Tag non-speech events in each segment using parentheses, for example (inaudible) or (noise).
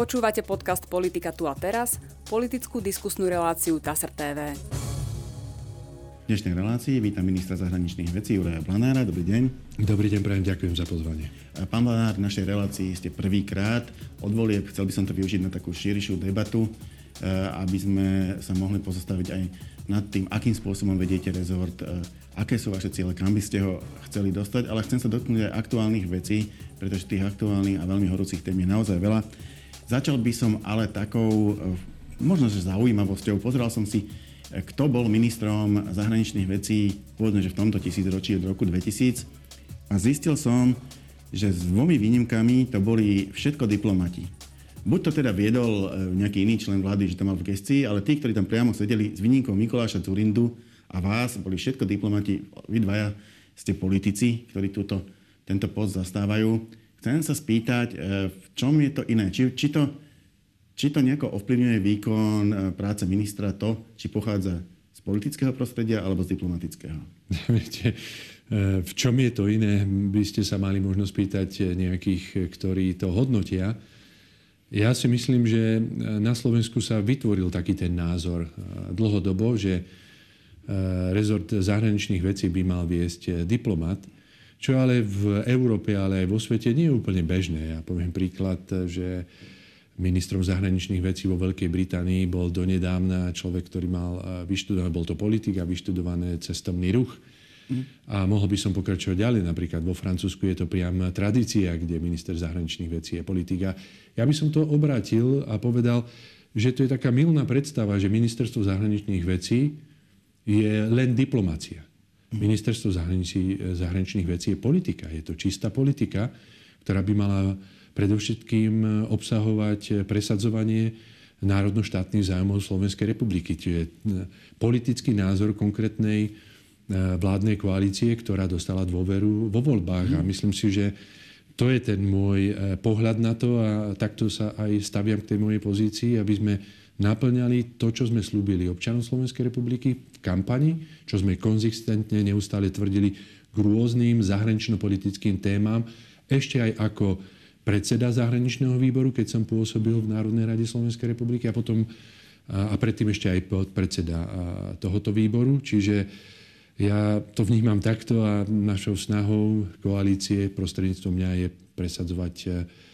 Počúvate podcast Politika tu a teraz, politickú diskusnú reláciu TASR TV. V dnešnej relácii vítam ministra zahraničných vecí Juraja Blanára. Dobrý deň. Dobrý deň, prajem, ďakujem za pozvanie. Pán Blanár, v našej relácii ste prvýkrát od volieb. Chcel by som to využiť na takú širšiu debatu, eh, aby sme sa mohli pozastaviť aj nad tým, akým spôsobom vediete rezort, eh, aké sú vaše ciele, kam by ste ho chceli dostať, ale chcem sa dotknúť aj aktuálnych vecí, pretože tých aktuálnych a veľmi horúcich tém je naozaj veľa. Začal by som ale takou, eh, možno že zaujímavosťou. Pozeral som si, eh, kto bol ministrom zahraničných vecí, povedzme, že v tomto tisícročí od roku 2000. A zistil som, že s dvomi výnimkami to boli všetko diplomati. Buď to teda viedol eh, nejaký iný člen vlády, že to mal v gestii, ale tí, ktorí tam priamo sedeli s výnimkou Mikuláša Turindu a vás, boli všetko diplomati. Vy dvaja ste politici, ktorí túto, tento post zastávajú. Chcem sa spýtať, e, v čom je to iné? Či, či, to, či to nejako ovplyvňuje výkon e, práce ministra to, či pochádza z politického prostredia alebo z diplomatického? (laughs) Viete, e, v čom je to iné, by ste sa mali možno spýtať nejakých, ktorí to hodnotia. Ja si myslím, že na Slovensku sa vytvoril taký ten názor dlhodobo, že rezort zahraničných vecí by mal viesť diplomat čo ale v Európe, ale aj vo svete nie je úplne bežné. Ja poviem príklad, že ministrom zahraničných vecí vo Veľkej Británii bol donedávna človek, ktorý mal vyštudované, bol to politik a vyštudované cestovný ruch. A mohol by som pokračovať ďalej. Napríklad vo Francúzsku je to priam tradícia, kde minister zahraničných vecí je politika. Ja by som to obrátil a povedal, že to je taká milná predstava, že ministerstvo zahraničných vecí je len diplomácia. Ministerstvo zahraničných vecí je politika. Je to čistá politika, ktorá by mala predovšetkým obsahovať presadzovanie národno-štátnych zájmov Slovenskej republiky. Čiže e, politický názor konkrétnej e, vládnej koalície, ktorá dostala dôveru vo voľbách. A myslím si, že to je ten môj e, pohľad na to a takto sa aj staviam k tej mojej pozícii, aby sme naplňali to, čo sme slúbili občanom Slovenskej republiky v kampani, čo sme konzistentne neustále tvrdili k rôznym zahranično-politickým témam, ešte aj ako predseda zahraničného výboru, keď som pôsobil v Národnej rade Slovenskej republiky a potom a predtým ešte aj podpredseda tohoto výboru. Čiže ja to vnímam takto a našou snahou koalície prostredníctvom mňa je presadzovať Eh,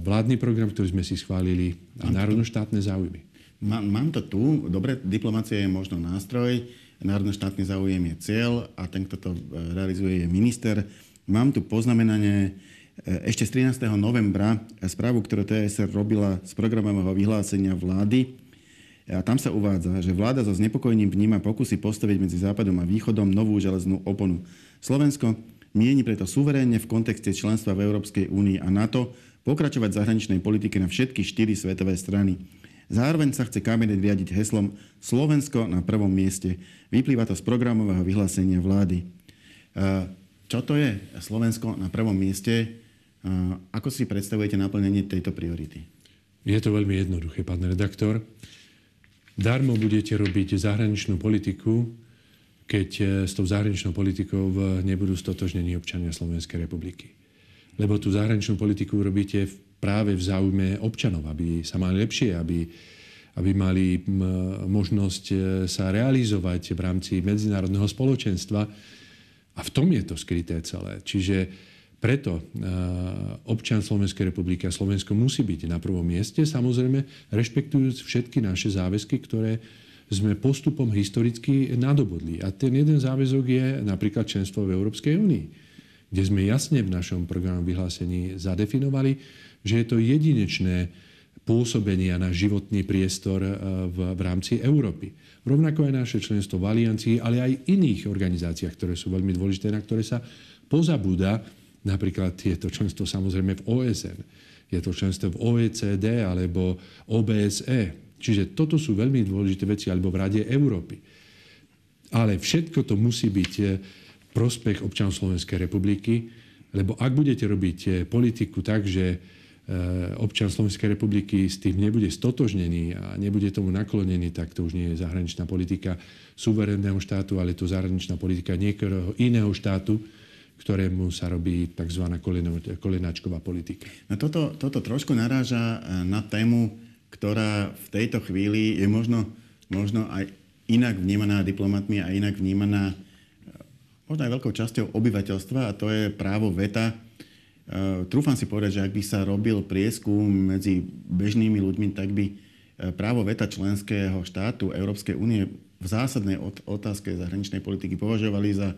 vládny program, ktorý sme si schválili a národno-štátne záujmy. Mám, mám to tu. Dobre, diplomácia je možno nástroj, národno-štátny záujem je cieľ a ten, kto to eh, realizuje, je minister. Mám tu poznamenanie eh, ešte z 13. novembra správu, ktorú TSR robila z programového vyhlásenia vlády. A tam sa uvádza, že vláda so znepokojením vníma pokusy postaviť medzi Západom a Východom novú železnú oponu. Slovensko mieni preto suverénne v kontexte členstva v Európskej únii a NATO pokračovať v zahraničnej politike na všetky štyri svetové strany. Zároveň sa chce kabinet riadiť heslom Slovensko na prvom mieste. Vyplýva to z programového vyhlásenia vlády. Čo to je Slovensko na prvom mieste? Ako si predstavujete naplnenie tejto priority? Je to veľmi jednoduché, pán redaktor. Darmo budete robiť zahraničnú politiku, keď e, s tou zahraničnou politikou nebudú stotožnení občania Slovenskej republiky lebo tú zahraničnú politiku robíte práve v záujme občanov, aby sa mali lepšie, aby, aby mali možnosť e, sa realizovať v rámci medzinárodného spoločenstva. A v tom je to skryté celé. Čiže preto e, občan Slovenskej republiky a Slovensko musí byť na prvom mieste, samozrejme rešpektujúc všetky naše záväzky, ktoré sme postupom historicky nadobudli. A ten jeden záväzok je napríklad členstvo v Európskej únii kde sme jasne v našom programu vyhlásení zadefinovali, že je to jedinečné pôsobenie na životný priestor e, v, v rámci Európy. Rovnako aj naše členstvo v Aliancii, ale aj iných organizáciách, ktoré sú veľmi dôležité, na ktoré sa pozabúda. Napríklad je to členstvo samozrejme v OSN, je to členstvo v OECD alebo OBSE. Čiže toto sú veľmi dôležité veci, alebo v Rade Európy. Ale všetko to musí byť e, prospech občanov Slovenskej republiky, lebo ak budete robiť eh, politiku tak, že eh, občan Slovenskej republiky s tým nebude stotožnený a nebude tomu naklonený, tak to už nie je zahraničná politika suverénneho štátu, ale to zahraničná politika niektorého iného štátu, ktorému sa robí tzv. kolenáčková politika. No toto, toto trošku naráža e, na tému, ktorá v tejto chvíli je možno, možno aj inak vnímaná diplomatmi a inak vnímaná možno aj veľkou časťou obyvateľstva a to je právo veta. E, trúfam si povedať, že ak by sa robil prieskum medzi bežnými ľuďmi, tak by právo veta členského štátu Európskej únie v zásadnej otázke zahraničnej politiky považovali za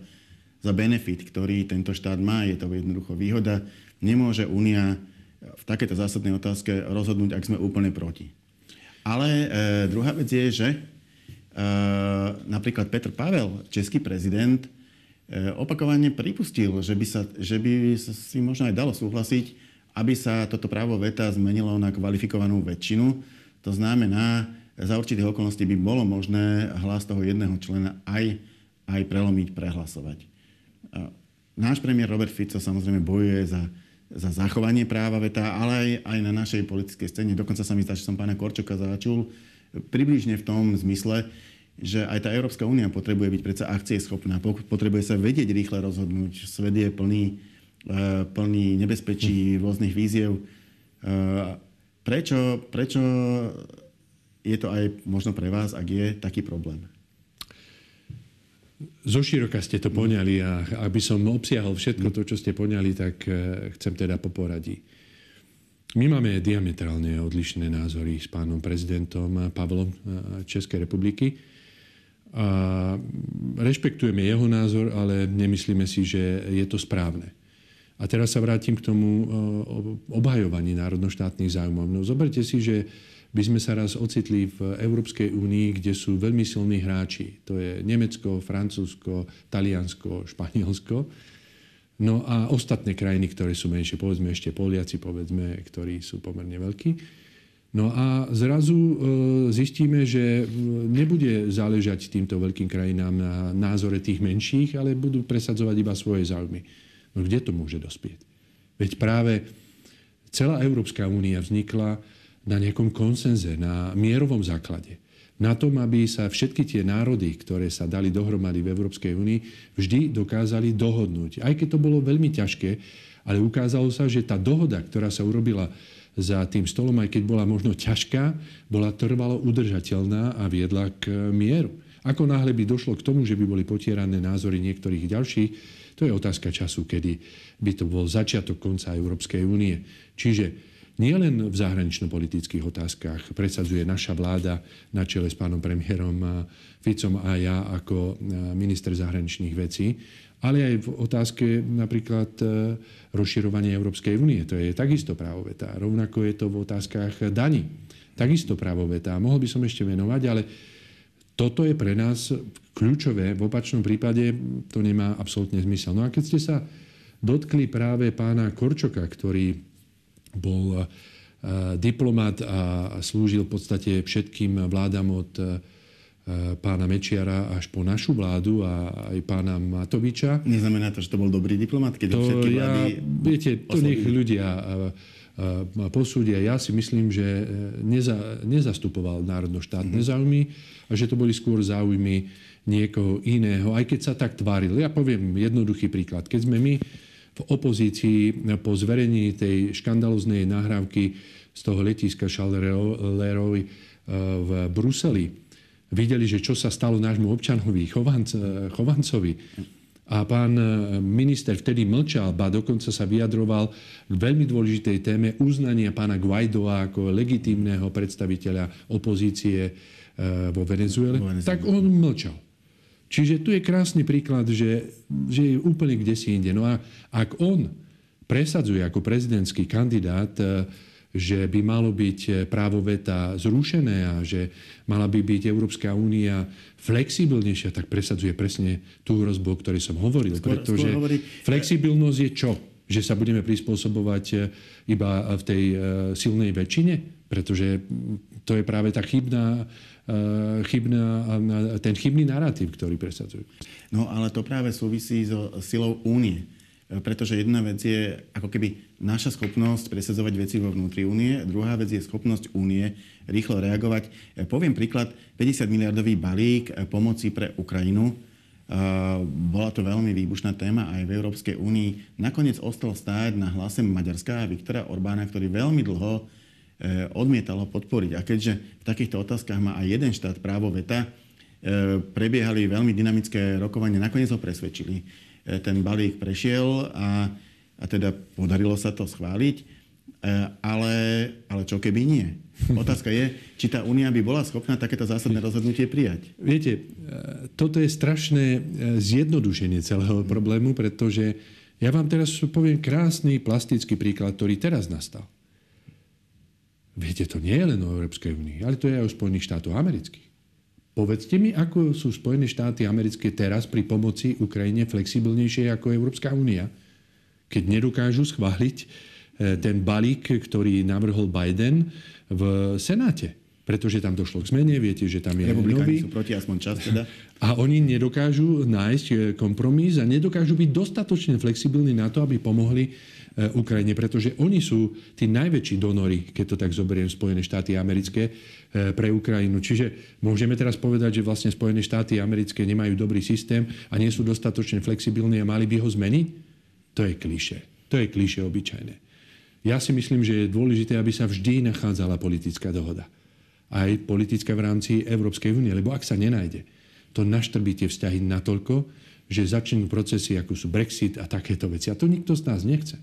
za benefit, ktorý tento štát má. Je to jednoducho výhoda. Nemôže Únia v takéto zásadnej otázke rozhodnúť, ak sme úplne proti. Ale e, druhá vec je, že e, napríklad Petr Pavel, český prezident, e, opakovane pripustil, že by, sa, že by si možno aj dalo súhlasiť, aby sa toto právo veta zmenilo na kvalifikovanú väčšinu. To znamená, za určitých okolností by bolo možné hlas toho jedného člena aj, aj prelomiť, prehlasovať. Náš premiér Robert Fico samozrejme bojuje za, za zachovanie práva veta, ale aj, aj na našej politickej scéne. Dokonca sa mi zdá, že som pána Korčoka začul približne v tom zmysle, že aj tá Európska únia potrebuje byť predsa schopná, potrebuje sa vedieť rýchle rozhodnúť. Svet je plný, e, plný nebezpečí, rôznych víziev. E, prečo, prečo je to aj možno pre vás, ak je taký problém? Zoširoka ste to poňali a aby som obsiahol všetko to, čo ste poňali, tak eh, chcem teda po poradí. My máme diametrálne odlišné názory s pánom prezidentom Pavlom Českej republiky. A rešpektujeme jeho názor, ale nemyslíme si, že je to správne. A teraz sa vrátim k tomu eh, obhajovaní národnoštátnych záujmov. No zoberte si, že by sme sa raz ocitli v Európskej únii, kde sú veľmi silní hráči. To je Nemecko, Francúzsko, Taliansko, Španielsko. No a ostatné krajiny, ktoré sú menšie, povedzme ešte Poliaci, povedzme, ktorí sú pomerne veľkí. No a zrazu e, zistíme, že nebude záležať týmto veľkým krajinám na názore tých menších, ale budú presadzovať iba svoje záujmy. No kde to môže dospieť? Veď práve celá Európska únia vznikla na nejakom konsenze, na mierovom základe. Na tom, aby sa všetky tie národy, ktoré sa dali dohromady v Európskej únii, vždy dokázali dohodnúť. Aj keď to bolo veľmi ťažké, ale ukázalo sa, že tá dohoda, ktorá sa urobila za tým stolom, aj keď bola možno ťažká, bola trvalo udržateľná a viedla k mieru. Ako náhle by došlo k tomu, že by boli potierané názory niektorých ďalších, to je otázka času, kedy by to bol začiatok konca Európskej únie. Čiže nielen v zahranično-politických otázkach presadzuje naša vláda na čele s pánom premiérom Ficom a ja ako minister zahraničných vecí, ale aj v otázke napríklad e, rozširovania Európskej únie. To je takisto právo veta. Rovnako je to v otázkach daní. Takisto právo veta. Mohol by som ešte venovať, ale toto je pre nás kľúčové. V opačnom prípade to nemá absolútne zmysel. No a keď ste sa dotkli práve pána Korčoka, ktorý bol eh, diplomat a slúžil v podstate všetkým vládam od pána Mečiara až po našu vládu a aj pána Matoviča. Neznamená to, že to bol dobrý diplomat, keď to všetky vlády ja, Viete, to nech ľudia eh, posúdia. Ja si myslím, že neza, nezastupoval národno-štátne mm-hmm. záujmy a že to boli skôr záujmy niekoho iného, aj keď sa tak tváril. Ja poviem jednoduchý príklad. Keď sme my v opozícii po zverejnení tej škandaloznej nahrávky z toho letiska Charlerovi eh, v Bruseli videli, že čo sa stalo nášmu občanovi Chovanc, eh, Chovancovi. A pán eh, minister vtedy mlčal, ba dokonca sa vyjadroval k veľmi dôležitej téme uznania pána Guaidoa ako legitímneho predstaviteľa opozície vo Venezuele. Tak on mlčal. Čiže tu je krásny príklad, že, že je úplne kde si inde. No a ak on presadzuje ako prezidentský kandidát, že by malo byť e, právo veta zrušené a že mala by byť Európska únia flexibilnejšia, tak presadzuje presne tú hrozbu, o ktorej som hovoril. Skôr, pretože skôr hovorí... flexibilnosť je čo? Že sa budeme prispôsobovať e, iba v tej silnej väčšine? Pretože to je práve tá chybná chybná, ten chybný narratív, ktorý presadzujú. No ale to práve súvisí so silou únie. Eh, pretože jedna vec je ako keby naša schopnosť presadzovať veci vo vnútri únie, druhá vec je schopnosť únie rýchlo reagovať. Eh, poviem príklad, 50 miliardový balík pomoci pre Ukrajinu bola to veľmi výbušná téma aj v Európskej únii. Nakoniec ostal stáť na hlase Maďarska a Viktora Orbána, ktorý veľmi dlho e, odmietalo podporiť. A keďže v takýchto otázkach má aj jeden štát právo veta, e, prebiehali veľmi dynamické rokovanie, nakoniec ho presvedčili. E, ten balík prešiel a, a teda podarilo sa to schváliť. Ale, ale čo keby nie? (laughs) Otázka je, či tá únia by bola schopná takéto zásadné rozhodnutie prijať. Viete, e, toto je strašné e, zjednodušenie celého problému, pretože ja vám teraz poviem krásny plastický príklad, ktorý teraz nastal. Viete, to nie je len o Európskej únii, ale to je aj o Spojených štátoch amerických. Povedzte mi, ako sú Spojené štáty americké teraz pri pomoci Ukrajine flexibilnejšie ako Európska únia, keď nedokážu schváliť e, ten balík, ktorý navrhol Biden, v Senáte. Pretože tam došlo k zmene, viete, že tam je nový. sú proti, aspoň čas teda. A oni nedokážu nájsť e, kompromis a nedokážu byť dostatočne flexibilní na to, aby pomohli Ukrajine, pretože oni sú tí najväčší donory, keď to tak zoberiem, Spojené štáty americké e, pre Ukrajinu. Čiže môžeme teraz povedať, že vlastne Spojené štáty americké nemajú dobrý systém a nie sú dostatočne flexibilní a mali by ho zmeniť? To je kliše. To je kliše obyčajné. Ja si myslím, že je dôležité, aby sa vždy nachádzala politická dohoda. Aj politická v rámci Európskej únie, lebo ak sa nenájde, to naštrbí tie vzťahy natoľko, že začnú procesy, ako sú Brexit a takéto veci. A to nikto z nás nechce.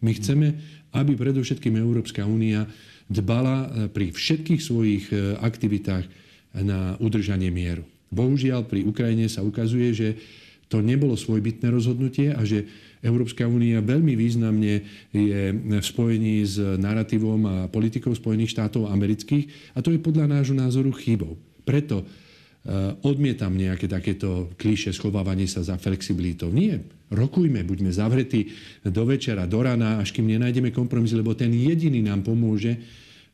My chceme, aby predovšetkým Európska únia dbala eh, pri všetkých svojich eh, aktivitách na udržanie mieru. Bohužiaľ, pri Ukrajine sa ukazuje, že to nebolo svojbytné rozhodnutie a že Európska únia veľmi významne je v spojení s narratívom a politikou Spojených štátov amerických a to je podľa nášho názoru chybou. Preto e, odmietam nejaké takéto klíše schovávanie sa za flexibilitou. Nie, rokujme, buďme zavretí do večera, do rana, až kým nenájdeme kompromis, lebo ten jediný nám pomôže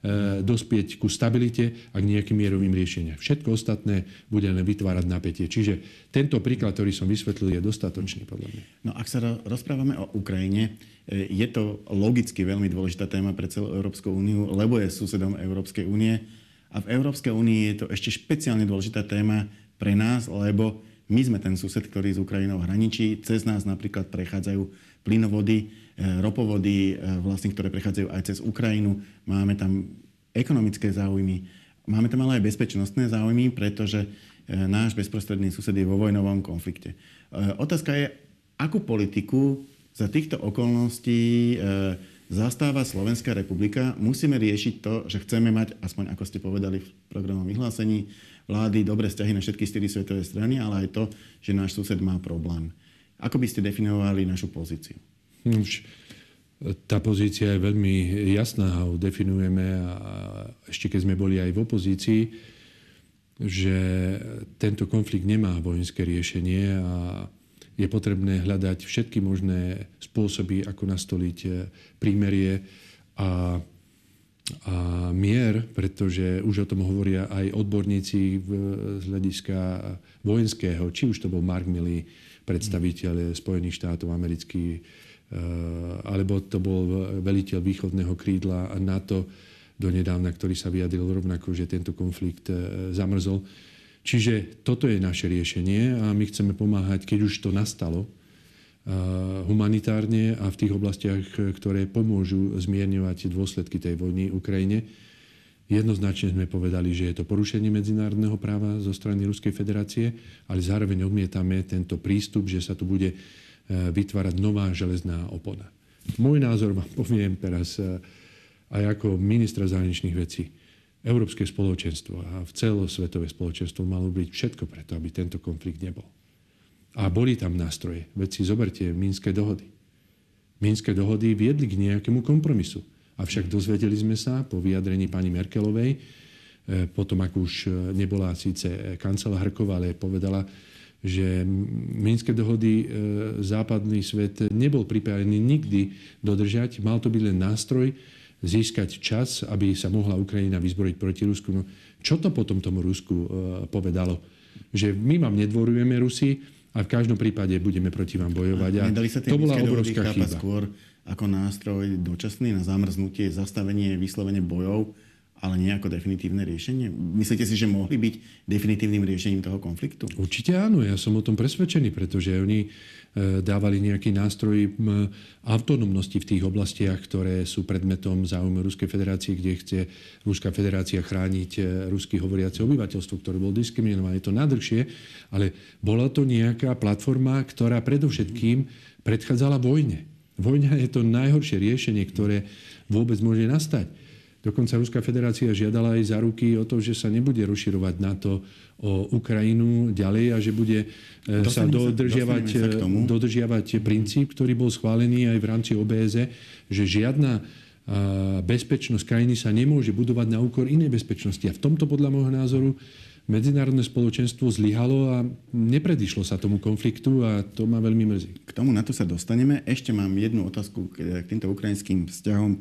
E, dospieť ku stabilite a k nejakým mierovým riešeniam. Všetko ostatné bude len vytvárať napätie. Čiže tento príklad, ktorý som vysvetlil, je dostatočný podľa mňa. No ak sa rozprávame o Ukrajine, e, je to logicky veľmi dôležitá téma pre celú Európsku úniu, lebo je susedom Európskej únie. A v Európskej únii je to ešte špeciálne dôležitá téma pre nás, lebo my sme ten sused, ktorý s Ukrajinou hraničí. Cez nás napríklad prechádzajú plynovody, e, ropovody, e, vlastne, ktoré prechádzajú aj cez Ukrajinu. Máme tam ekonomické záujmy, máme tam ale aj bezpečnostné záujmy, pretože e, náš bezprostredný sused je vo vojnovom konflikte. Otázka je, akú politiku za týchto okolností zastáva Slovenská republika. Musíme riešiť to, že chceme mať, aspoň ako ste povedali v programom vyhlásení, vlády dobré vzťahy na všetky štyri svetové strany, ale aj to, že náš sused má problém. Ako by ste definovali našu pozíciu? Už tá pozícia je veľmi jasná a definujeme a ešte keď sme boli aj v opozícii, že tento konflikt nemá vojenské riešenie a je potrebné hľadať všetky možné spôsoby, ako nastoliť prímerie a, a mier, pretože už o tom hovoria aj odborníci z hľadiska vojenského, či už to bol Mark Milley, predstaviteľ Spojených štátov amerických, eh, alebo to bol veliteľ východného krídla NATO donedávna, ktorý sa vyjadril rovnako, že tento konflikt eh, zamrzol. Čiže toto je naše riešenie a my chceme pomáhať, keď už to nastalo, humanitárne a v tých oblastiach, ktoré pomôžu zmierňovať dôsledky tej vojny v Ukrajine Jednoznačne sme povedali, že je to porušenie medzinárodného práva zo strany Ruskej federácie, ale zároveň odmietame tento prístup, že sa tu bude e, vytvárať nová železná opona. Môj názor vám poviem teraz e, aj ako ministra zahraničných vecí. Európske spoločenstvo a v celosvetové spoločenstvo malo byť všetko preto, aby tento konflikt nebol. A boli tam nástroje. Veď zoberte Minské dohody. Minské dohody viedli k nejakému kompromisu Avšak dozvedeli sme sa po vyjadrení pani Merkelovej, e, potom ako už e, nebola síce kancelárková, ale povedala, že Minské dohody e, západný svet nebol pripravený nikdy dodržať. Mal to byť len nástroj získať čas, aby sa mohla Ukrajina vyzbrojiť proti Rusku. No, čo to potom tomu Rusku povedalo? Že my vám nedvorujeme Rusi a v každom prípade budeme proti vám bojovať. A, a to bola obrovská chyba. Skôr ako nástroj dočasný na zamrznutie, zastavenie, vyslovenie bojov ale nie ako definitívne riešenie? Myslíte si, že mohli byť definitívnym riešením toho konfliktu? Určite áno, ja som o tom presvedčený, pretože oni e, dávali nejaký nástroj autonómnosti v tých oblastiach, ktoré sú predmetom záujmu Ruskej federácie, kde chce Ruská federácia chrániť e, ruský hovoriace obyvateľstvo, ktoré bolo diskriminované. Je to nadrhšie, ale bola to nejaká platforma, ktorá predovšetkým predchádzala vojne. Vojna je to najhoršie riešenie, ktoré vôbec môže nastať. Dokonca Ruská federácia žiadala aj za ruky o to, že sa nebude rozširovať NATO o Ukrajinu ďalej a že bude e, Dostaneme sa dodržiavať, sa, sa e, dodržiavať princíp, ktorý bol schválený aj v rámci OBS, že žiadna bezpečnosť krajiny sa nemôže budovať na úkor inej bezpečnosti. A v tomto podľa môjho názoru medzinárodné spoločenstvo zlyhalo a nepredišlo sa tomu konfliktu a to ma veľmi mrzí. K tomu na to sa dostaneme. Ešte mám jednu otázku k týmto ukrajinským vzťahom. E,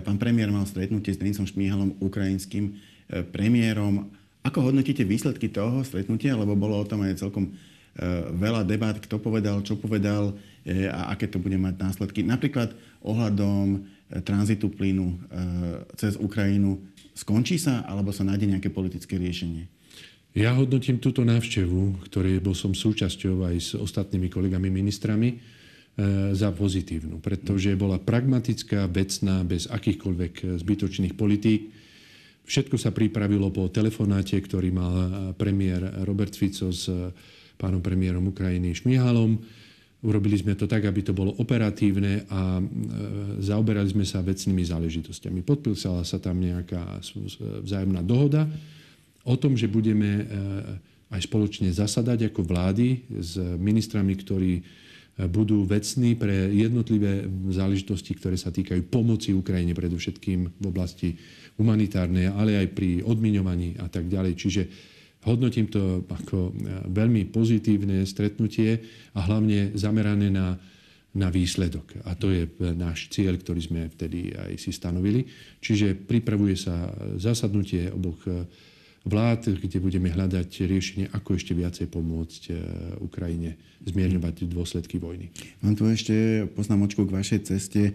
pán premiér mal stretnutie s Denisom Šmíhalom, ukrajinským e, premiérom. Ako hodnotíte výsledky toho stretnutia? Lebo bolo o tom aj celkom e, veľa debát, kto povedal, čo povedal a aké to bude mať následky. Napríklad ohľadom tranzitu plynu cez Ukrajinu. Skončí sa, alebo sa nájde nejaké politické riešenie? Ja hodnotím túto návštevu, ktorej bol som súčasťou aj s ostatnými kolegami ministrami, E, za pozitívnu, pretože bola pragmatická, vecná, bez akýchkoľvek e, zbytočných politík. Všetko sa pripravilo po telefonáte, ktorý mal e, premiér Robert Fico s pánom premiérom Ukrajiny Šmihalom. Urobili sme to tak, aby to bolo operatívne a zaoberali sme sa vecnými záležitostiami. Podpísala sa tam nejaká vzájomná dohoda o tom, že budeme aj spoločne zasadať ako vlády s ministrami, ktorí budú vecní pre jednotlivé záležitosti, ktoré sa týkajú pomoci Ukrajine, predovšetkým v oblasti humanitárnej, ale aj pri odmiňovaní a tak ďalej. Čiže hodnotím to ako veľmi pozitívne stretnutie a hlavne zamerané na, na výsledok. A to je náš cieľ, ktorý sme vtedy aj si stanovili. Čiže pripravuje sa zasadnutie oboch vlád, kde budeme hľadať riešenie, ako ešte viacej pomôcť e, Ukrajine zmierňovať dôsledky vojny. Mám tu ešte poznámočku k vašej ceste e,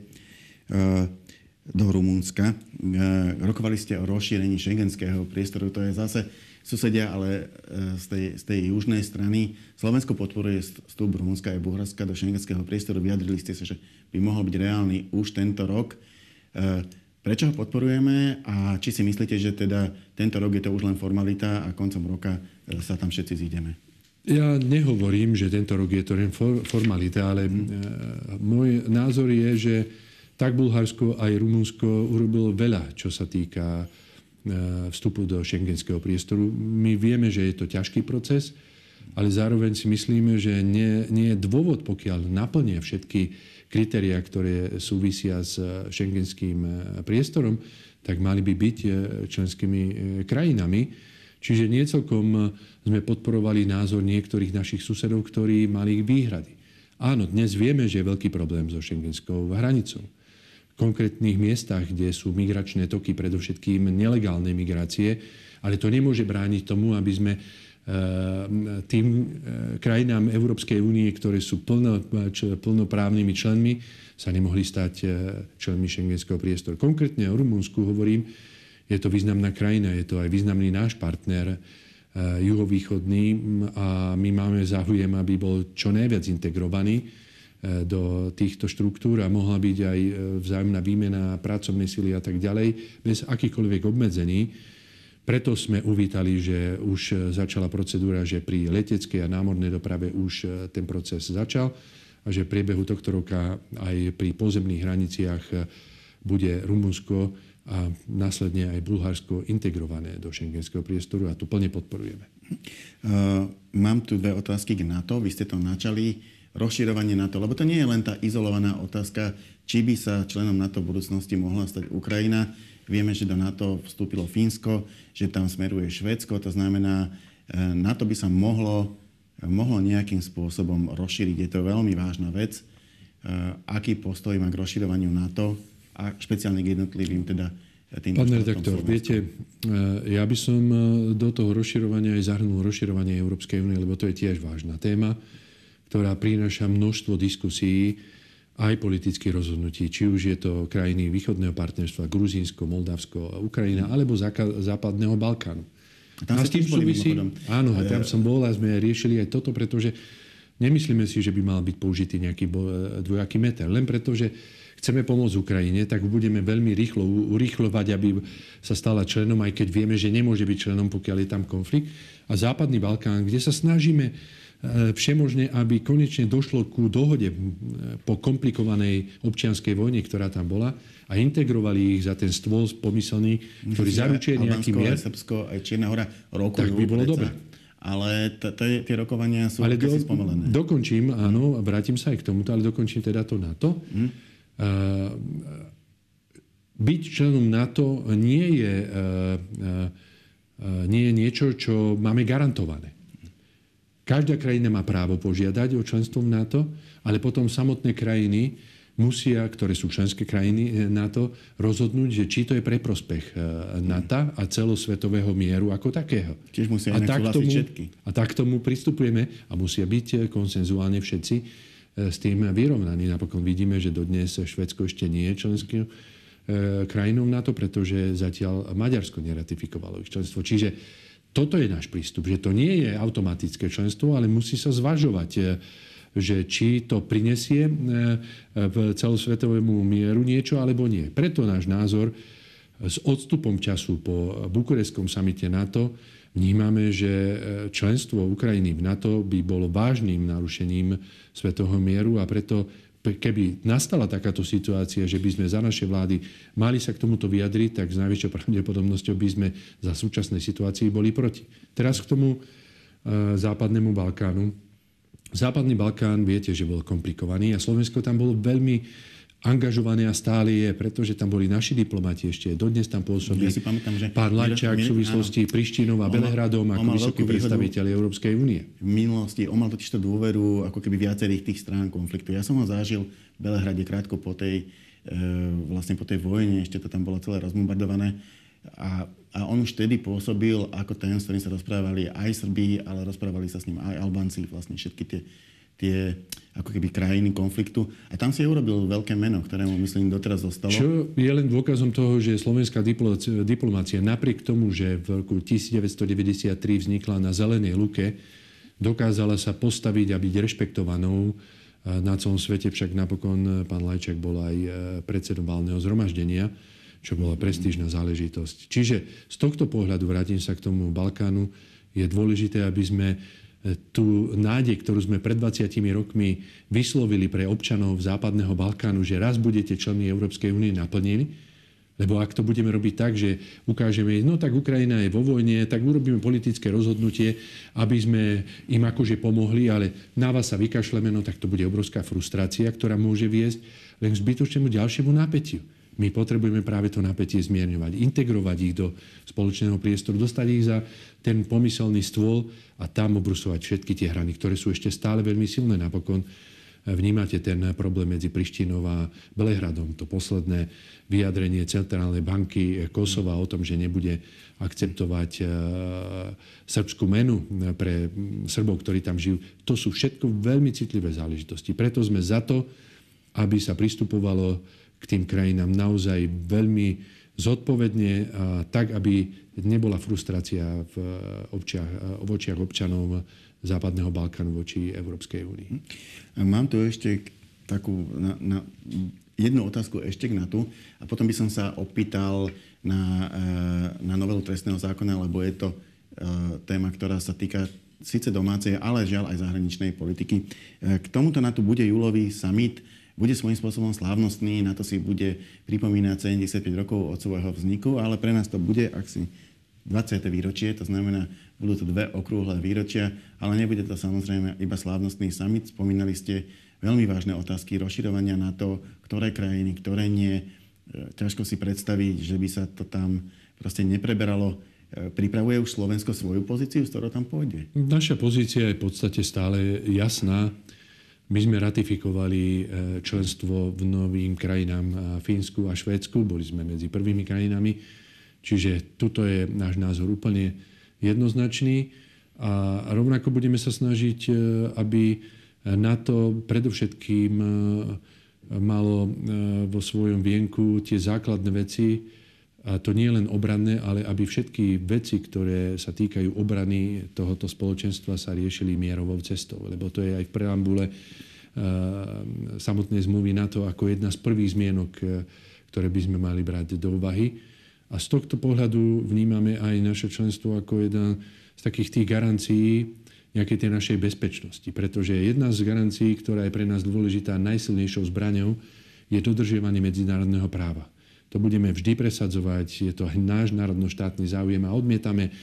do Rumunska. E, rokovali ste o rozšírení šengenského priestoru. To je zase susedia, ale z tej, z tej južnej strany. Slovensko podporuje vstup Rumunska a Bulharska do šengenského priestoru. Vyjadrili ste sa, že by mohol byť reálny už tento rok. Prečo ho podporujeme a či si myslíte, že teda tento rok je to už len formalita a koncom roka e, sa tam všetci zídeme? Ja nehovorím, že tento rok je to len formalita, ale hmm. môj názor je, že tak Bulharsko aj Rumunsko urobilo veľa, čo sa týka e, vstupu do šengenského priestoru. My vieme, že je to ťažký proces, ale zároveň si myslíme, že nie, nie je dôvod, pokiaľ naplnia všetky kritériá, ktoré súvisia s šengenským eh, priestorom, tak mali by byť eh, členskými eh, krajinami. Čiže nie celkom sme podporovali názor niektorých našich susedov, ktorí mali ich výhrady. Áno, dnes vieme, že je veľký problém so šengenskou hranicou. V konkrétnych miestach, kde sú migračné toky, predovšetkým nelegálne migrácie, ale to nemôže brániť tomu, aby sme tým eh, krajinám Európskej únie, ktoré sú plno, plnoprávnymi členmi, sa nemohli stať eh, členmi šengenského priestoru. Konkrétne o Rumunsku hovorím, je to významná krajina, je to aj významný náš partner juhovýchodný a my máme záujem, aby bol čo najviac integrovaný do týchto štruktúr a mohla byť aj vzájomná výmena pracovnej sily a tak ďalej, bez akýchkoľvek obmedzení preto sme uvítali, že už začala procedúra, že pri leteckej a námornej doprave už e, ten proces začal a že v priebehu tohto roka aj pri pozemných hraniciach e, bude Rumunsko a následne aj Bulharsko integrované do šengenského priestoru a tu plne podporujeme. Mám tu dve otázky k NATO. Vy ste to načali. Rozširovanie NATO, lebo to nie je len tá izolovaná otázka, či by sa členom NATO v budúcnosti mohla stať Ukrajina. Vieme, že do NATO vstúpilo Fínsko, že tam smeruje Švédsko, to znamená, e, NATO by sa mohlo, mohlo nejakým spôsobom rozšíriť. Je to veľmi vážna vec. E, aký postoj má k rozširovaniu NATO a špeciálne k jednotlivým teda tým Pán redaktor, viete, e, ja by som do toho rozširovania aj zahrnul rozširovanie Európskej únie, lebo to je tiež vážna téma, ktorá prináša množstvo diskusí aj politických rozhodnutí, či už je to krajiny východného partnerstva, Gruzínsko, Moldavsko, Ukrajina, alebo západného Balkánu. Tam a s tým súvisí, áno, a tam som bol a sme riešili aj toto, pretože nemyslíme si, že by mal byť použitý nejaký dvojaký meter. Len preto, že chceme pomôcť Ukrajine, tak budeme veľmi rýchlo urýchlovať, aby sa stala členom, aj keď vieme, že nemôže byť členom, pokiaľ je tam konflikt. A Západný Balkán, kde sa snažíme E, všemožne, aby konečne došlo ku dohode po komplikovanej občianskej vojne, ktorá tam bola a integrovali ich za ten stôl pomyselný, ktorý zaručuje nejaký mier. Srbsko, aj Čierna hora rokujú. Tak by bolo dobre. Ale tie rokovania sú ale do, spomalené. Dokončím, áno, vrátim sa aj k tomuto, ale dokončím teda to NATO. Hmm. Uh, byť členom NATO nie je, uh, uh, nie je niečo, čo máme garantované. Každá krajina má právo požiadať o členstvo v NATO, ale potom samotné krajiny musia, ktoré sú členské krajiny eh, NATO, rozhodnúť, že či to je pre prospech eh, NATO a celosvetového mieru ako takého. Tiež musia a tak tomu, všetky. A tak tomu pristupujeme a musia byť eh, konsenzuálne všetci s tým vyrovnaní. Napokon vidíme, že dodnes Švedsko ešte nie je členským krajinou NATO, pretože zatiaľ Maďarsko neratifikovalo ich členstvo. Čiže toto je náš prístup, že to nie je automatické členstvo, ale musí sa zvažovať, e, že či to prinesie e, v celosvetovému mieru niečo alebo nie. Preto náš názor s odstupom času po bukurestskom samite NATO vnímame, že e, členstvo Ukrajiny v NATO by bolo vážnym narušením svetového mieru a preto keby nastala takáto situácia, že by sme za naše vlády mali sa k tomuto vyjadriť, tak s najväčšou pravdepodobnosťou by sme za súčasnej situácii boli proti. Teraz k tomu e, západnému Balkánu. Západný Balkán, viete, že bol komplikovaný a Slovensko tam bolo veľmi angažované a stále je, pretože tam boli naši diplomati ešte. Dodnes tam pôsobí ja si pamätám, že pán Lajčák v súvislosti Prištinou a Belehradom ako vysoký predstaviteľ Európskej únie. V minulosti on mal totiž to dôveru ako keby viacerých tých strán konfliktu. Ja som ho zažil v Belehrade krátko po tej, e, vlastne po tej vojne, ešte to tam bolo celé rozbombardované. A, a on už vtedy pôsobil ako ten, s ktorým sa rozprávali aj Srbí, ale rozprávali sa s ním aj Albánci, vlastne všetky tie tie ako keby krajiny konfliktu. A tam si urobil veľké meno, ktorému myslím doteraz zostalo. Čo je len dôkazom toho, že slovenská diplomácia napriek tomu, že v roku 1993 vznikla na Zelenej luke, dokázala sa postaviť a byť rešpektovanou na celom svete, však napokon pán Lajčák bol aj e, predsedom válneho zhromaždenia, čo bola prestížna záležitosť. Čiže z tohto pohľadu, vrátim sa k tomu Balkánu, je dôležité, aby sme tú nádej, ktorú sme pred 20 rokmi vyslovili pre občanov západného Balkánu, že raz budete členmi Európskej únie, naplnili. Lebo ak to budeme robiť tak, že ukážeme, no tak Ukrajina je vo vojne, tak urobíme politické rozhodnutie, aby sme im akože pomohli, ale na vás sa vykašleme, no tak to bude obrovská frustrácia, ktorá môže viesť len k zbytočnému ďalšiemu nápetiu. My potrebujeme práve to napätie zmierňovať, integrovať ich do spoločného priestoru, dostať ich za ten pomyselný stôl a tam obrusovať všetky tie hrany, ktoré sú ešte stále veľmi silné. Napokon vnímate ten problém medzi Prištinou a Belehradom. To posledné vyjadrenie Centrálnej banky Kosova o tom, že nebude akceptovať e, srbskú menu pre Srbov, ktorí tam žijú. To sú všetko veľmi citlivé záležitosti. Preto sme za to, aby sa pristupovalo k tým krajinám naozaj veľmi zodpovedne, tak, aby nebola frustrácia v očiach, v očiach občanov Západného Balkánu voči Európskej únii. Mám tu ešte takú na, na, jednu otázku ešte k NATO a potom by som sa opýtal na, e, na novelu trestného zákona, lebo je to téma, ktorá sa týka síce domácej, ale žiaľ aj zahraničnej politiky. K tomuto NATO bude júlový summit bude svojím spôsobom slávnostný, na to si bude pripomínať 75 rokov od svojho vzniku, ale pre nás to bude, ak si 20. výročie, to znamená, budú to dve okrúhle výročia, ale nebude to samozrejme iba slávnostný summit. Spomínali ste veľmi vážne otázky rozširovania na to, ktoré krajiny, ktoré nie. E, ťažko si predstaviť, že by sa to tam proste nepreberalo. E, pripravuje už Slovensko svoju pozíciu, z ktorou tam pôjde? Naša pozícia je v podstate stále jasná. My sme ratifikovali e, členstvo v novým krajinám e, Fínsku a Švédsku. Boli sme medzi prvými krajinami. Čiže tuto je náš názor úplne jednoznačný. A rovnako budeme sa snažiť, e, aby NATO predovšetkým malo vo svojom vienku tie základné veci, a to nie len obranné, ale aby všetky veci, ktoré sa týkajú obrany tohoto spoločenstva, sa riešili mierovou cestou. Lebo to je aj v preambule samotnej zmluvy na to ako jedna z prvých zmienok, ktoré by sme mali brať do úvahy. A z tohto pohľadu vnímame aj naše členstvo ako jedna z takých tých garancií nejakej tej našej bezpečnosti. Pretože jedna z garancií, ktorá je pre nás dôležitá, najsilnejšou zbraňou, je dodržiavanie medzinárodného práva. To budeme vždy presadzovať, je to náš národno-štátny záujem a odmietame,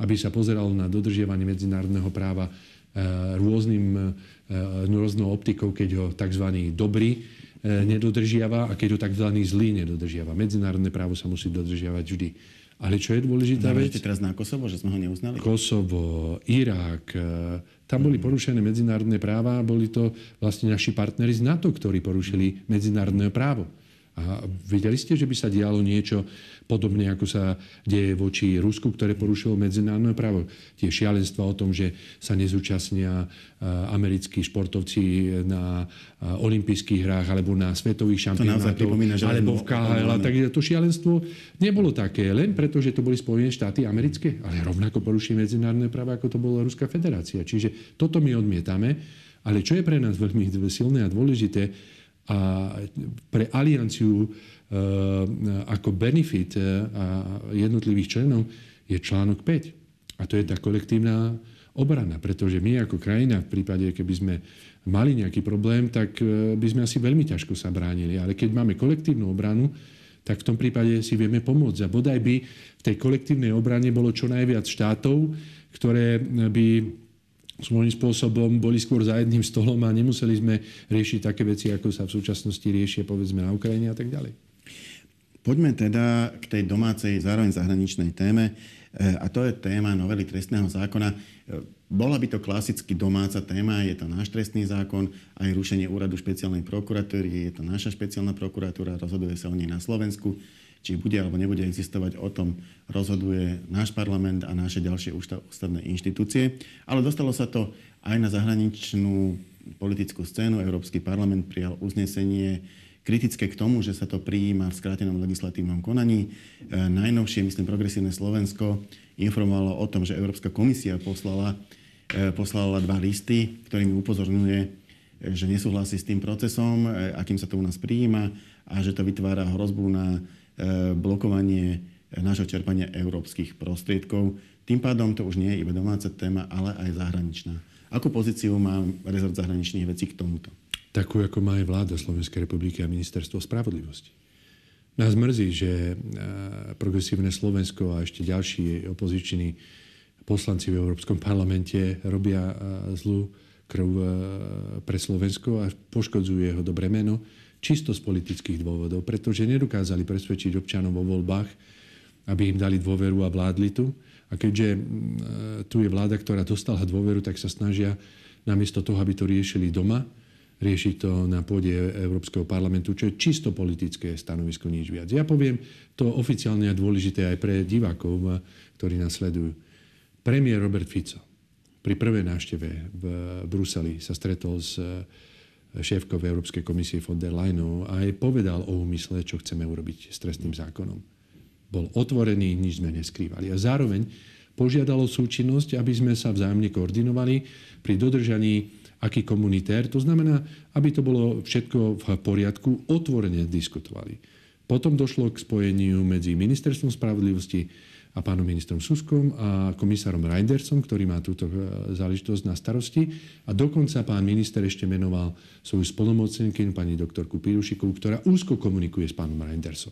aby sa pozeralo na dodržiavanie medzinárodného práva eh, rôznym, eh, rôznou optikou, keď ho tzv. dobrý E, nedodržiava a keď ho tzv. zlý nedodržiava. Medzinárodné právo sa musí dodržiavať vždy. Ale čo je dôležitá vec? teraz na Kosovo, že sme ho neuznali? Kosovo, Irak, e, tam boli porušené medzinárodné práva, boli to vlastne naši partneri z NATO, ktorí porušili medzinárodné právo. A videli ste, že by sa dialo niečo podobne, ako sa deje voči Rusku, ktoré porušilo medzinárodné právo. Tie šialenstva o tom, že sa nezúčastnia americkí športovci na olympijských hrách alebo na svetových šampionátoch, alebo v KHL. Tak to šialenstvo nebolo také, len preto, že to boli Spojené štáty americké, ale rovnako porušili medzinárodné právo, ako to bola Ruská federácia. Čiže toto my odmietame. Ale čo je pre nás veľmi silné a dôležité, a pre alianciu e, ako benefit e, jednotlivých členov je článok 5. A to je tá kolektívna obrana, pretože my ako krajina v prípade, keby sme mali nejaký problém, tak e, by sme asi veľmi ťažko sa bránili. Ale keď máme kolektívnu obranu, tak v tom prípade si vieme pomôcť. A bodaj by v tej kolektívnej obrane bolo čo najviac štátov, ktoré by svojím spôsobom boli skôr za jedným stolom a nemuseli sme riešiť také veci, ako sa v súčasnosti riešia povedzme na Ukrajine a tak ďalej. Poďme teda k tej domácej, zároveň zahraničnej téme. E, a to je téma novely trestného zákona. E, bola by to klasicky domáca téma, je to náš trestný zákon, aj rušenie úradu špeciálnej prokuratúry, je to naša špeciálna prokuratúra, rozhoduje sa o nej na Slovensku či bude alebo nebude existovať, o tom rozhoduje náš parlament a naše ďalšie ústavné inštitúcie. Ale dostalo sa to aj na zahraničnú politickú scénu. Európsky parlament prijal uznesenie kritické k tomu, že sa to prijíma v skrátenom legislatívnom konaní. E, najnovšie, myslím, Progresívne Slovensko informovalo o tom, že Európska komisia poslala, e, poslala dva listy, ktorými upozorňuje, e, že nesúhlasí s tým procesom, akým sa to u nás prijíma a že to vytvára hrozbu na blokovanie nášho čerpania európskych prostriedkov. Tým pádom to už nie je iba domáca téma, ale aj zahraničná. Akú pozíciu má rezort zahraničných vecí k tomuto? Takú, ako má aj vláda Slovenskej republiky a ministerstvo spravodlivosti. Nás mrzí, že e, progresívne Slovensko a ešte ďalší opoziční poslanci v Európskom parlamente robia e, zlú krv pre Slovensko a poškodzujú jeho dobré meno čisto z politických dôvodov, pretože nedokázali presvedčiť občanov vo voľbách, aby im dali dôveru a vládli tu. A keďže tu je vláda, ktorá dostala dôveru, tak sa snažia namiesto toho, aby to riešili doma, riešiť to na pôde Európskeho parlamentu, čo je čisto politické stanovisko, nič viac. Ja poviem to oficiálne a dôležité aj pre divákov, ktorí nás sledujú. Premiér Robert Fico pri prvej návšteve v Bruseli sa stretol s šéfkov Európskej komisie von der Leyenovou aj povedal o úmysle, čo chceme urobiť s trestným zákonom. Bol otvorený, nič sme neskrývali. A zároveň požiadalo súčinnosť, aby sme sa vzájomne koordinovali pri dodržaní aký komunitér. To znamená, aby to bolo všetko v poriadku, otvorene diskutovali. Potom došlo k spojeniu medzi Ministerstvom spravodlivosti a pánom ministrom Suskom a komisárom Reindersom, ktorý má túto e, záležitosť na starosti. A dokonca pán minister ešte menoval svoju spolomocnenkyňu, pani doktorku Pirušikovú, ktorá úzko komunikuje s pánom Reindersom.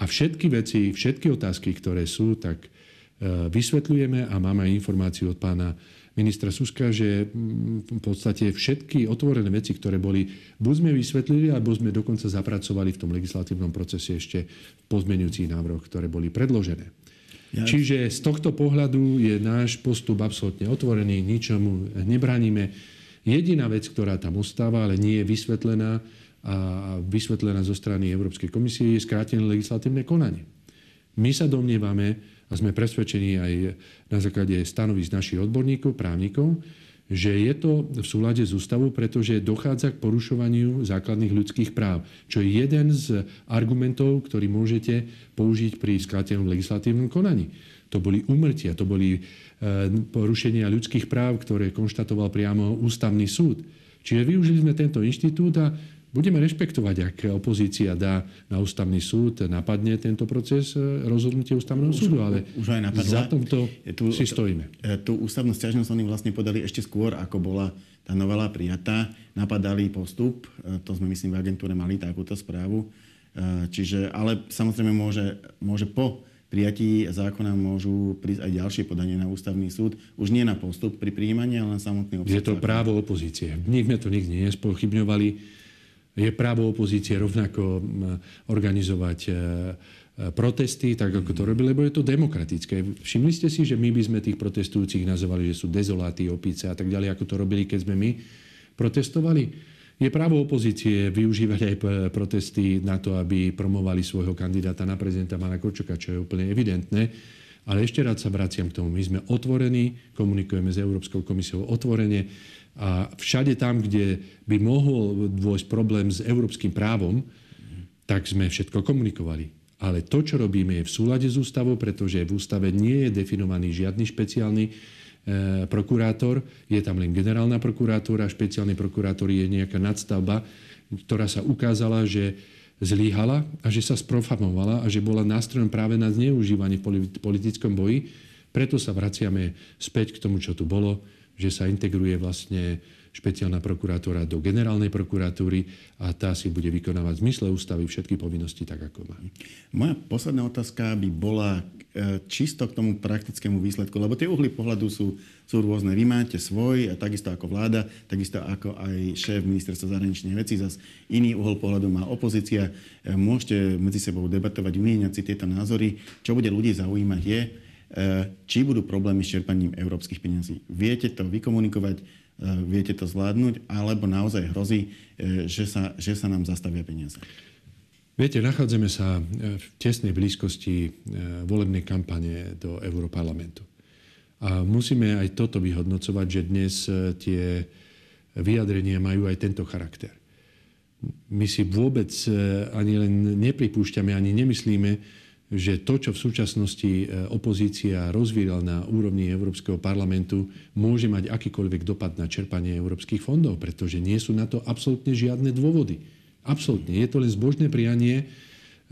A všetky veci, všetky otázky, ktoré sú, tak e, vysvetľujeme a máme aj informáciu od pána ministra Suska, že mm, v podstate všetky otvorené veci, ktoré boli, buď sme vysvetlili, alebo sme dokonca zapracovali v tom legislatívnom procese ešte pozmenujúcich návrhoch, ktoré boli predložené. Ja. Čiže z tohto pohľadu je náš postup absolútne otvorený, ničomu nebraníme. Jediná vec, ktorá tam ostáva, ale nie je vysvetlená a vysvetlená zo strany Európskej komisie, je skrátené legislatívne konanie. My sa domnievame a sme presvedčení aj na základe stanovisk našich odborníkov, právnikov, že je to v súlade s ústavou, pretože dochádza k porušovaniu základných ľudských práv, čo je jeden z argumentov, ktorý môžete použiť pri skrátenom legislatívnom konaní. To boli umrtia, to boli e, porušenia ľudských práv, ktoré konštatoval priamo ústavný súd. Čiže využili sme tento inštitút a Budeme rešpektovať, ak opozícia dá na ústavný súd, napadne tento proces e, rozhodnutie ústavného súdu, ale už aj napadla. za tomto tu, si stojíme. E, tú ústavnú stiažnosť oni vlastne podali ešte skôr, ako bola tá novela prijatá. Napadali postup, e, to sme myslím v agentúre mali takúto správu. Čiže, ale samozrejme môže, môže po prijatí zákona môžu prísť aj ďalšie podanie na ústavný súd. Už nie na postup pri príjmaní, ale na samotný obsah. Je to právo opozície. Nikme to nikdy nespochybňovali je právo opozície rovnako organizovať e, e, protesty, tak ako to robili, lebo je to demokratické. Všimli ste si, že my by sme tých protestujúcich nazvali, že sú dezoláty, opice a tak ďalej, ako to robili, keď sme my protestovali? Je právo opozície využívať aj protesty na to, aby promovali svojho kandidáta na prezidenta Mana Kočoka, čo je úplne evidentné. Ale ešte raz sa vraciam k tomu. My sme otvorení, komunikujeme s Európskou komisiou otvorene a všade tam, kde by mohol dôjsť problém s európskym právom, tak sme všetko komunikovali. Ale to, čo robíme, je v súlade s ústavou, pretože v ústave nie je definovaný žiadny špeciálny e, prokurátor, je tam len generálna prokurátora, špeciálny prokurátor je nejaká nadstavba, ktorá sa ukázala, že zlíhala a že sa sprofamovala a že bola nástrojom práve na zneužívanie v politickom boji. Preto sa vraciame späť k tomu, čo tu bolo že sa integruje vlastne špeciálna prokurátora do generálnej prokuratúry a tá si bude vykonávať v zmysle ústavy všetky povinnosti tak, ako má. Moja posledná otázka by bola e, čisto k tomu praktickému výsledku, lebo tie uhly pohľadu sú, sú rôzne. Vy máte svoj, takisto ako vláda, takisto ako aj šéf ministerstva zahraničných vecí, zase iný uhol pohľadu má opozícia. E, môžete medzi sebou debatovať, umieňať si tieto názory. Čo bude ľudí zaujímať je, či budú problémy s čerpaním európskych peniazí. Viete to vykomunikovať, e, viete to zvládnuť, alebo naozaj hrozí, e, že sa, že sa nám zastavia peniaze? Viete, nachádzame sa v tesnej blízkosti volebnej kampane do Európarlamentu. A musíme aj toto vyhodnocovať, že dnes tie vyjadrenia majú aj tento charakter. My si vôbec ani len nepripúšťame, ani nemyslíme, že to, čo v súčasnosti e, opozícia rozvíjala na úrovni Európskeho parlamentu, môže mať akýkoľvek dopad na čerpanie európskych fondov, pretože nie sú na to absolútne žiadne dôvody. Absolútne. Je to len zbožné prianie e,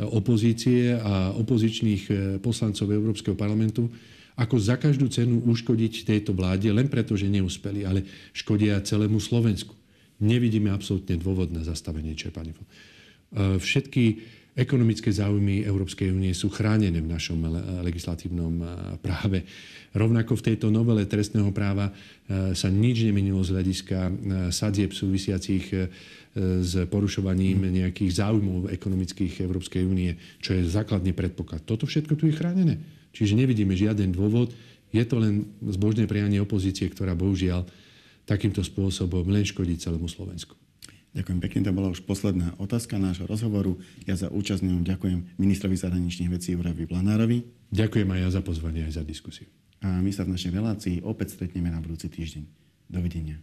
opozície a opozičných e, poslancov Európskeho parlamentu, ako za každú cenu uškodiť tejto vláde, len preto, že neúspeli, ale škodia celému Slovensku. Nevidíme absolútne dôvod na zastavenie čerpania. Všetky Ekonomické záujmy Európskej únie sú chránené v našom legislatívnom práve. Rovnako v tejto novele trestného práva sa nič nemenilo z hľadiska sadzieb súvisiacich s porušovaním nejakých záujmov ekonomických Európskej únie, čo je základný predpoklad. Toto všetko tu je chránené. Čiže nevidíme žiaden dôvod. Je to len zbožné prianie opozície, ktorá bohužiaľ takýmto spôsobom len škodí celému Slovensku. Ďakujem pekne, to bola už posledná otázka nášho rozhovoru. Ja za účasť ďakujem ministrovi zahraničných vecí Juravi Blanárovi. Ďakujem aj ja za pozvanie, aj za diskusiu. A my sa v našej relácii opäť stretneme na budúci týždeň. Dovidenia.